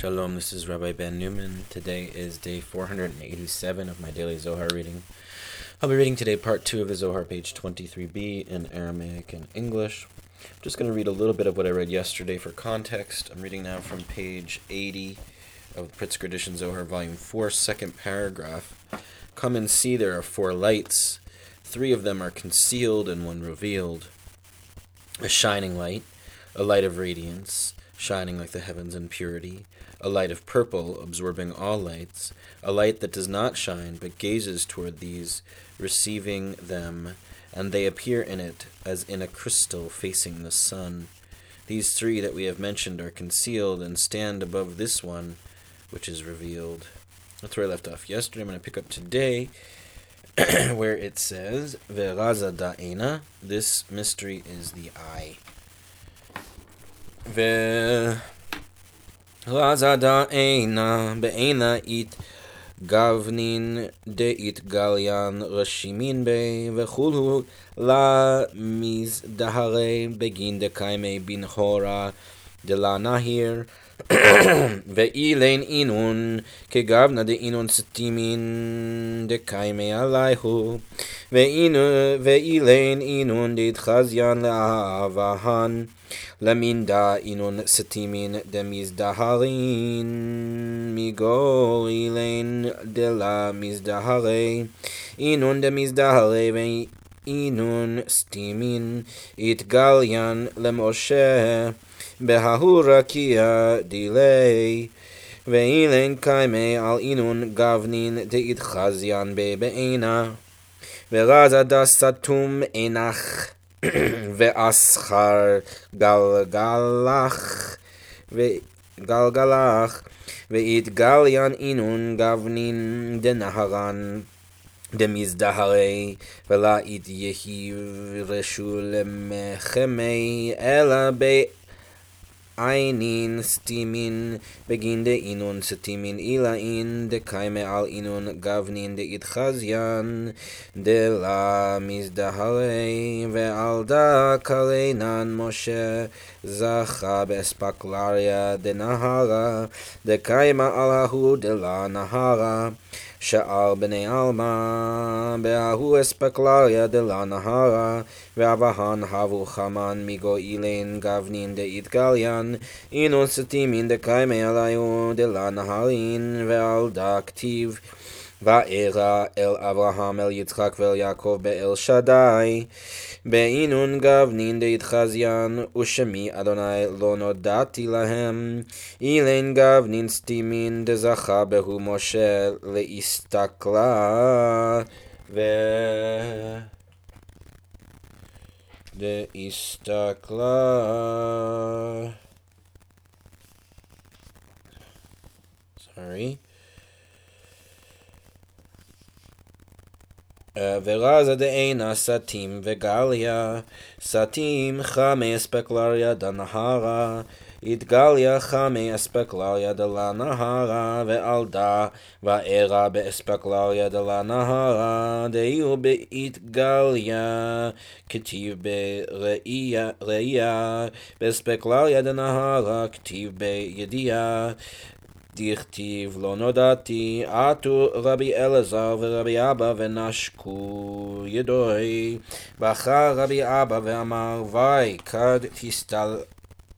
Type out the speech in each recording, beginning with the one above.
Shalom, this is Rabbi Ben Newman. Today is day 487 of my daily Zohar reading. I'll be reading today part 2 of the Zohar, page 23b, in Aramaic and English. I'm just going to read a little bit of what I read yesterday for context. I'm reading now from page 80 of Pritzker Edition Zohar, volume 4, second paragraph. Come and see there are four lights. Three of them are concealed and one revealed. A shining light, a light of radiance, shining like the heavens in purity, a light of purple, absorbing all lights, a light that does not shine, but gazes toward these, receiving them, and they appear in it as in a crystal facing the sun. These three that we have mentioned are concealed and stand above this one, which is revealed. That's where I left off yesterday. I'm going to pick up today, where it says, Veraza da'ena. This mystery is the eye. ורזדה עינה בעינה אית גבנין דאית גליין רשימין בי וכולו למזדהרי בגין דקיימי בנהורה דלה נהיר. ואילן אינון כגבנה דאינון סתימין דקיימי עליהו ואילן אינון דתחזיין לאהבהן lamin da inun satimin de mis da harin mi go ilen de la mis da hare inun de mis da hare ve inun stimin it galyan le moshe be ve ilen al inun gavnin de it khazyan be ve satum ואסחר גלגלח וגלגלח ויתגליין אינון גבנין דנהרן דמזדהרי ולא יתיהי רשו למחמי אלא ב... עינין סטימין בגין דה אינון דאינון סתימין אילאין דקיימה על אינון גבנין דאיתחזיין דלה מזדהרי ועל דקלינן משה זכה באספקלריה דנהרה דקיימה על ההוא דלה נהרה שאל בני עלמא בהוא אספקלריה דלה נהרה ואבהן הבו חמן מגואילין גבנין דאיתגליין, אינון סתימין דקיימי עליו דלה נהרין, ועל דה כתיב וארא אל אברהם אל יצחק ואל יעקב באל שדי. באינון גבנין דהתחזיין ושמי אדוני לא נודעתי להם. אילן גבנין סתימין דזכה בהו משה להסתכלה ו... דהסתכלה sorry ורזה דאינה סתים וגליה, סתים חמי אספקלריה דנהרה, התגליה חמי אספקלריה דלנהרה, ועלדה וארה באספקלריה דלנהרה, דהיו בהתגליה, כתיב בראייה, באספקלריה דנהרה, כתיב בידיעה. דכתיב לא נודעתי, עטו רבי אלעזר ורבי אבא ונשקו ידוי. בכה רבי אבא ואמר, וי, כד תסתל...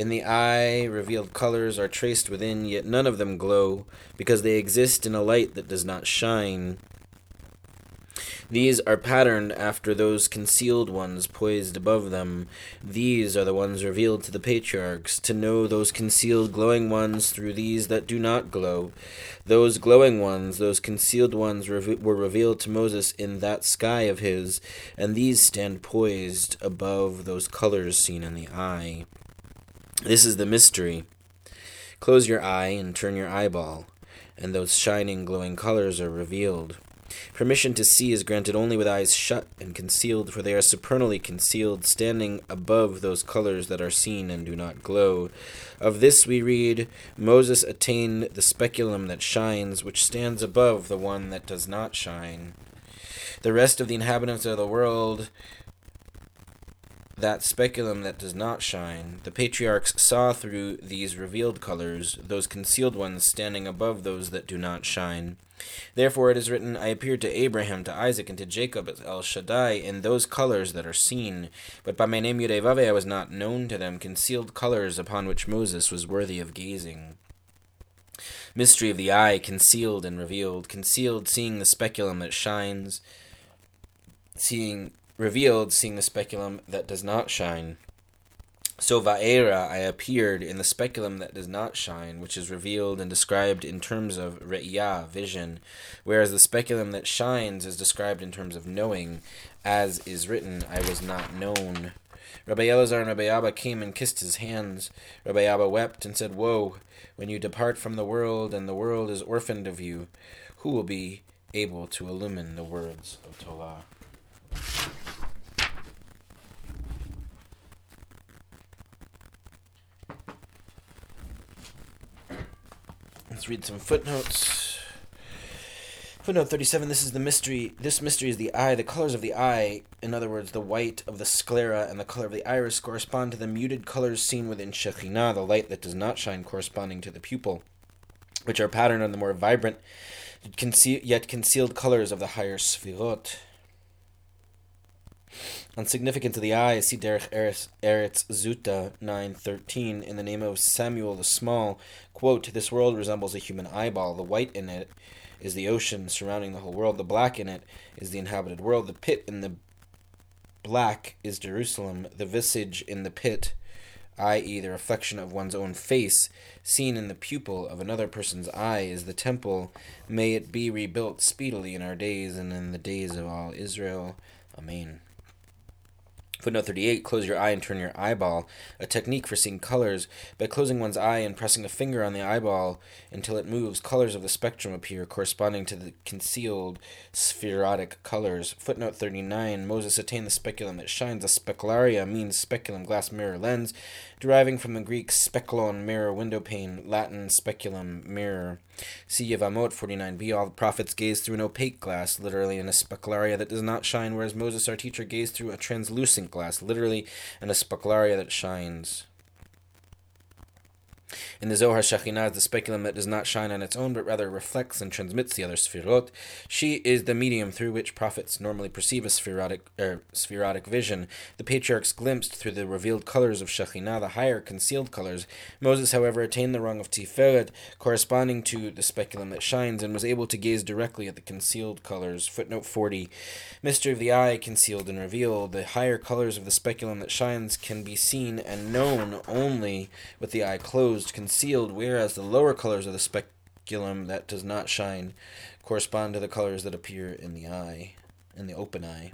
In the eye, revealed colors are traced within, yet none of them glow, because they exist in a light that does not shine. These are patterned after those concealed ones poised above them. These are the ones revealed to the patriarchs, to know those concealed glowing ones through these that do not glow. Those glowing ones, those concealed ones, were revealed to Moses in that sky of his, and these stand poised above those colors seen in the eye. This is the mystery. Close your eye and turn your eyeball, and those shining, glowing colors are revealed. Permission to see is granted only with eyes shut and concealed, for they are supernally concealed, standing above those colors that are seen and do not glow. Of this we read Moses attained the speculum that shines, which stands above the one that does not shine. The rest of the inhabitants of the world that speculum that does not shine. The patriarchs saw through these revealed colors, those concealed ones standing above those that do not shine. Therefore it is written, I appeared to Abraham, to Isaac, and to Jacob as El Shaddai in those colors that are seen. But by my name Yudevave I was not known to them, concealed colors upon which Moses was worthy of gazing. Mystery of the eye, concealed and revealed, concealed, seeing the speculum that shines, seeing revealed, seeing the speculum that does not shine. So Vaera I appeared in the speculum that does not shine, which is revealed and described in terms of re'iyah, vision, whereas the speculum that shines is described in terms of knowing, as is written, I was not known. Rabbi Elazar and Rabbi Abba came and kissed his hands. Rabbi Abba wept and said, Woe, when you depart from the world and the world is orphaned of you, who will be able to illumine the words of Torah? Let's read some footnotes. Footnote 37 This is the mystery. This mystery is the eye. The colors of the eye, in other words, the white of the sclera and the color of the iris, correspond to the muted colors seen within Shekhinah, the light that does not shine, corresponding to the pupil, which are patterned on the more vibrant, yet concealed colors of the higher Sfirot. On significance of the eye, see Derech Eretz Zuta 9.13, in the name of Samuel the Small, quote, This world resembles a human eyeball. The white in it is the ocean surrounding the whole world. The black in it is the inhabited world. The pit in the black is Jerusalem. The visage in the pit, i.e., the reflection of one's own face, seen in the pupil of another person's eye, is the temple. May it be rebuilt speedily in our days and in the days of all Israel. Amen. Footnote 38 Close your eye and turn your eyeball. A technique for seeing colors. By closing one's eye and pressing a finger on the eyeball until it moves, colors of the spectrum appear, corresponding to the concealed sefirotic colors. Footnote 39 Moses attained the speculum that shines. Aspaklarya means speculum, glass mirror lens, deriving from the Greek speculon, mirror, window pane, Latin speculum, mirror. See Yevamot 49b. All the prophets gaze through an opaque glass, literally in a specularia that does not shine, whereas Moses, our teacher, gazed through a translucent glass, literally in a specularia that shines. In the Zohar, Shekhinah is the speculum that does not shine on its own, but rather reflects and transmits the other sefirot. She is the medium through which prophets normally perceive a sefirotic, er, sefirotic vision. The patriarchs glimpsed through the revealed colors of Shekhinah, the higher concealed colors. Moses, however, attained the rung of Tiferet, corresponding to the speculum that shines, and was able to gaze directly at the concealed colors. Footnote 40. Mystery of the eye, concealed and revealed. The higher colors of the speculum that shines can be seen and known only with the eye closed, concealed, whereas the lower colors of the speculum that does not shine correspond to the colors that appear in the eye, in the open eye.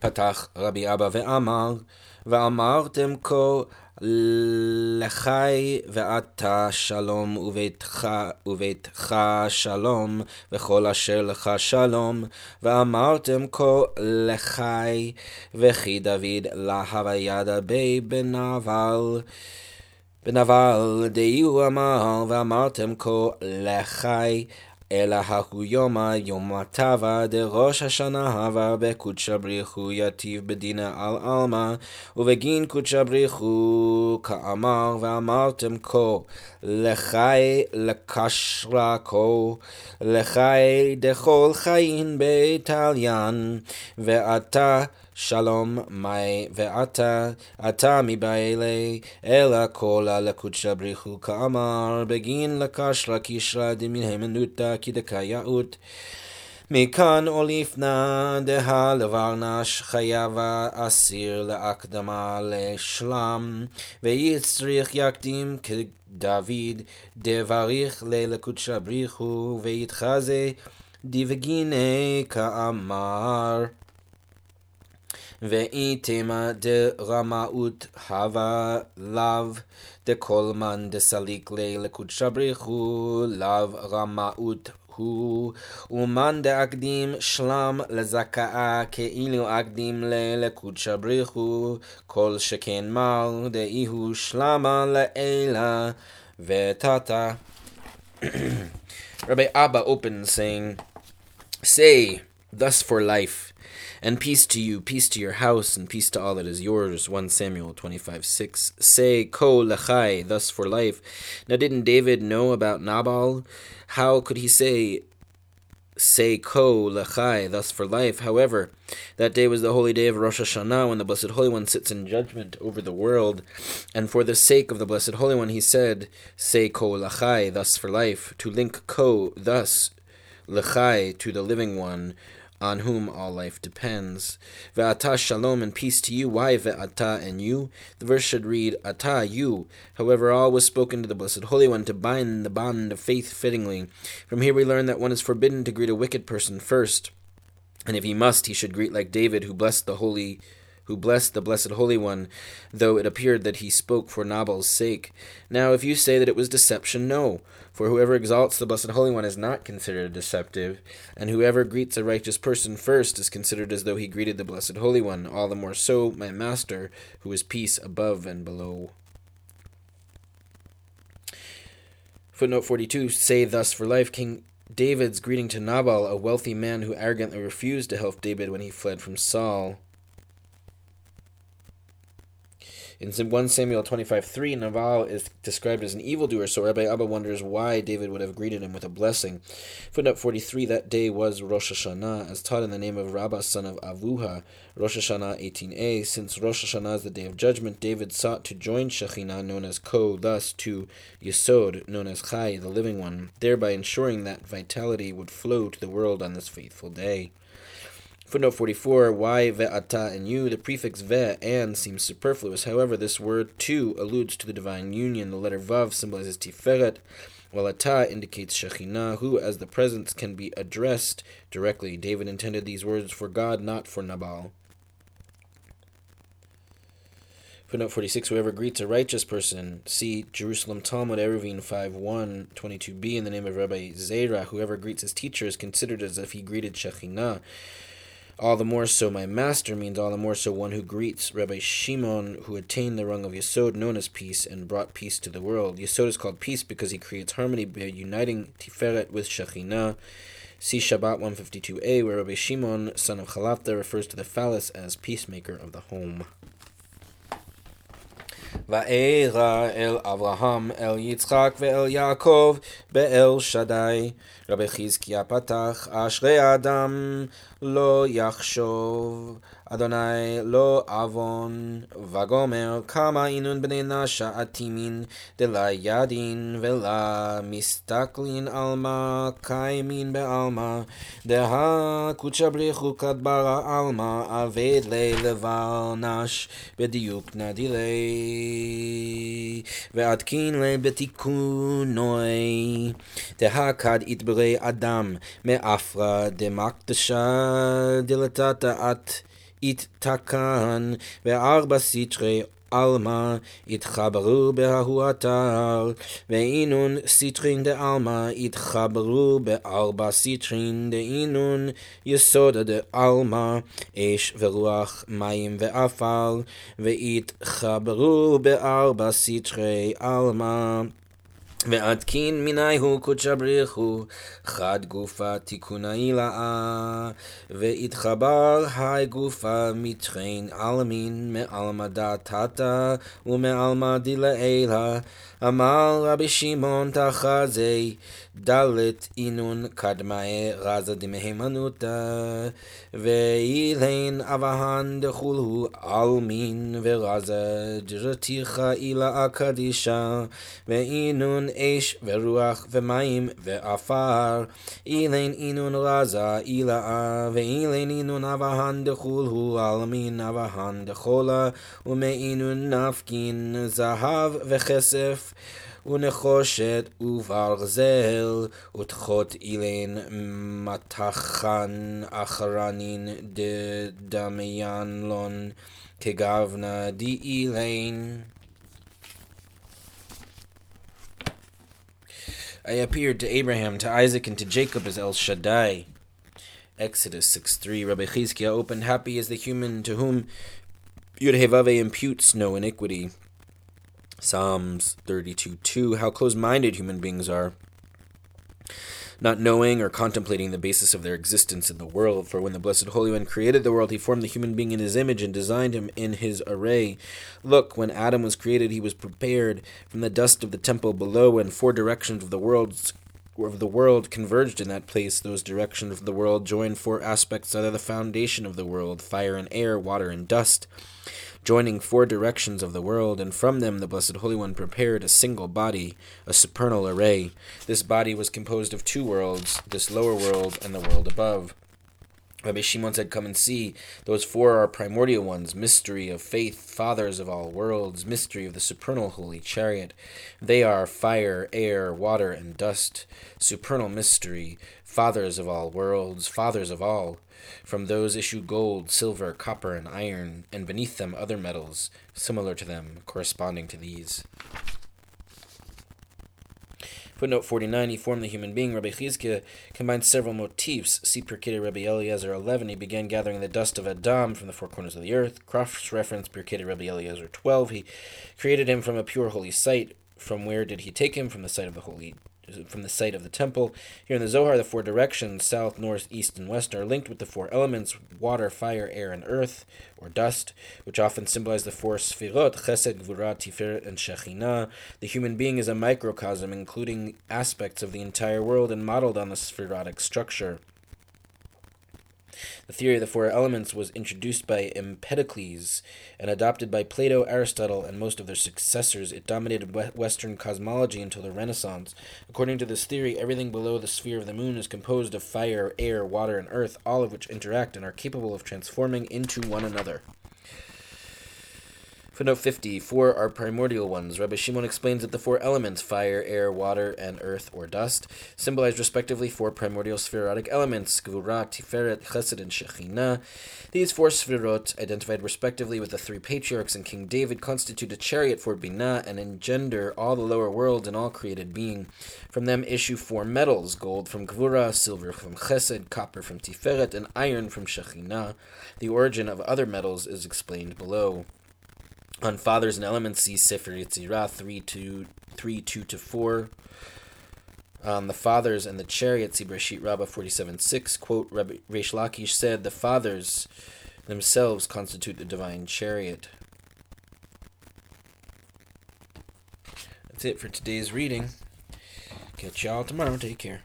Patach Rabbi Abba ve'amar, ve'amartem ko לחי ואתה שלום וביתך, וביתך שלום וכל אשר לך שלום. ואמרתם כה לחי וכי דוד להוויה דבי בנבל. בנבל די הוא אמר ואמרתם כה לחי אלא ההוא יומא יום הטבע דראש השנה הווה בקודשא בריחו יטיב בדינא על עלמא ובגין קודשא בריחו כאמר ואמרתם כה לחי לקשרה כה לחי דכל חיין בתליין ועתה שלום מאי ועתה עתה מבעילי אלא כל הלקודשא בריחו כאמר בגין לקשרה קישרה דמנהמנותא כדקאיות מכאן אוליפנא דהה לברנש חייב האסיר להקדמה לשלם. ויצריך יקדים כדוד דבריך ללקודשא בריחו ויתחזה דבגיני כאמר ואיתמה דרמאות הווה לאו דכל מן דסליק לי לקודשא בריחו לאו רמאות הוא. ומן דאקדים שלם לזכאה כאילו אקדים ללקודשא בריחו כל שכן מל דאיהו שלמה לאלה ותתה. Rabbi Abba opens saying, Say, thus for life, and peace to you, peace to your house, and peace to all that is yours. 1 Samuel 25 6. Say, Ko lechai, thus for life. Now, didn't David know about Nabal? How could he say, Say, Ko lechai, thus for life? However, that day was the holy day of Rosh Hashanah, when the Blessed Holy One sits in judgment over the world. And for the sake of the Blessed Holy One, he said, Say, Ko lechai, thus for life. To link Ko, thus, lechai, to the living one on whom all life depends. Ve'ata shalom and peace to you. Why ve'ata and you? The verse should read ata you. However, all was spoken to the Blessed Holy One to bind the bond of faith fittingly. From here we learn that one is forbidden to greet a wicked person first. And if he must, he should greet like David, who blessed the holy who blessed the Blessed Holy One, though it appeared that he spoke for Nabal's sake. Now, if you say that it was deception, no. For whoever exalts the Blessed Holy One is not considered deceptive, and whoever greets a righteous person first is considered as though he greeted the Blessed Holy One, all the more so, my Master, who is peace above and below. Footnote 42 Say thus for life, King David's greeting to Nabal, a wealthy man who arrogantly refused to help David when he fled from Saul. In 1 Samuel 25 3, Nabal is described as an evildoer, so Rabbi Abba wonders why David would have greeted him with a blessing. Footnote 43 That day was Rosh Hashanah, as taught in the name of Rabbah, son of Avuha, Rosh Hashanah 18a. Since Rosh Hashanah is the day of judgment, David sought to join Shekhinah, known as Ko, thus to Yesod, known as Chai, the living one, thereby ensuring that vitality would flow to the world on this faithful day. Footnote 44, why ve'ata and you, the prefix ve and seems superfluous. However, this word too alludes to the divine union. The letter vav symbolizes tiferet, while ata indicates Shekhinah, who, as the presence, can be addressed directly. David intended these words for God, not for Nabal. Footnote 46 Whoever greets a righteous person, see Jerusalem Talmud Eruvin 5 1 22b in the name of Rabbi Zera. Whoever greets his teacher is considered as if he greeted Shekhinah. All the more so, my master means all the more so one who greets Rabbi Shimon, who attained the rung of Yesod, known as peace, and brought peace to the world. Yesod is called peace because he creates harmony by uniting Tiferet with Shekhinah. See Shabbat 152a, where Rabbi Shimon, son of Chalafta, refers to the phallus as peacemaker of the home. וארא אל אברהם, אל יצחק ואל יעקב, באל שדי. רבי חזקיה פתח, אשרי האדם לא יחשוב, אדוני לא עוון, וגומר כמה אינון בני נשה עתימין, דלה ידין ולה מסתכלין עלמא, קיימין בעלמא, דה קודשא בריחו כדברה עלמא, אבד לי לבל נש, בדיוק נדילי, ועדקין לי בתיקונוי, דה כד יתברי אדם, מאפרה דמקדשה דלתתא את יתקן, וארבע סטרי עלמא יתחברו בהוא אתר, ואינון סטרין דעלמא יתחברו בארבע סטרין דאינון יסודה דעלמא, אש ורוח מים ועפר, ויתחברו בארבע סטרי עלמא. ועדכין מנייהו קודשא בריחו, חד גופה תיקונה הילאה, והתחבר היי גופה מתחין עלמין מעלמא דתתא ומעלמא דלעילה, אמר רבי שמעון תחזי, דלת אינון קדמאי רזה דמהימנותא, ואילן אבהן דכולהו עלמין ורזה דרתיך אילאה קדישה, ואינון ואש ורוח ומים ועפר, אילן אינון רזה אילאה, ואילן אינון אבהן דחול הוא עלמין אבהן דחולה, ומאינון נפקין זהב וכסף. ונחושת וברזל, ותחות אילן מתחן אחרנין דדמיין לון כגבנה דאילן. I appeared to Abraham, to Isaac, and to Jacob as El Shaddai. Exodus 6 3. Rabbi Chizkiah opened, Happy is the human to whom Yudhevave imputes no iniquity. Psalms 32 2. How close minded human beings are not knowing or contemplating the basis of their existence in the world. For when the Blessed Holy One created the world, he formed the human being in his image and designed him in his array. Look, when Adam was created, he was prepared from the dust of the temple below, and four directions of the world's of the world converged in that place. Those directions of the world join four aspects that are the foundation of the world fire and air, water and dust joining four directions of the world, and from them the Blessed Holy One prepared a single body, a supernal array. This body was composed of two worlds, this lower world and the world above. Rabbi Shimon said, Come and see. Those four are primordial ones mystery of faith, fathers of all worlds, mystery of the supernal holy chariot. They are fire, air, water, and dust, supernal mystery, fathers of all worlds, fathers of all. From those issue gold, silver, copper, and iron, and beneath them other metals, similar to them, corresponding to these. Footnote 49, he formed the human being. Rabbi Chizkiah combined several motifs. See Pirkei Rabbi Eliezer 11, he began gathering the dust of Adam from the four corners of the earth. Cross reference Pirkei Rabbi Eliezer 12, he created him from a pure holy site. From where did he take him? From the site of the holy from the site of the temple. Here in the Zohar, the four directions, south, north, east, and west, are linked with the four elements water, fire, air, and earth, or dust, which often symbolize the four sfirot, chesed, gvura, tiferet, and shekhinah. The human being is a microcosm, including aspects of the entire world and modeled on the sefirotic structure. The theory of the four elements was introduced by Empedocles and adopted by Plato, Aristotle, and most of their successors. It dominated Western cosmology until the Renaissance. According to this theory, everything below the sphere of the moon is composed of fire, air, water, and earth, all of which interact and are capable of transforming into one another. Footnote 50. Four are primordial ones. Rabbi Shimon explains that the four elements, fire, air, water, and earth or dust, symbolize respectively four primordial sefirotic elements, Gvura, Tiferet, Chesed, and Shekhinah. These four sefirot, identified respectively with the three patriarchs and King David, constitute a chariot for Binah and engender all the lower worlds and all created being. From them issue four metals, gold from Gvura, silver from Chesed, copper from Tiferet, and iron from Shekhinah. The origin of other metals is explained below. On Fathers and Elements, see Sefer Yetzirah 3 2, 3, 2 to 4. On the fathers and the chariot, see Breshit Rabbah 47 6. Quote, Rabbi Reish Lakish said, The fathers themselves constitute the divine chariot. That's it for today's reading. Catch y'all tomorrow. Take care.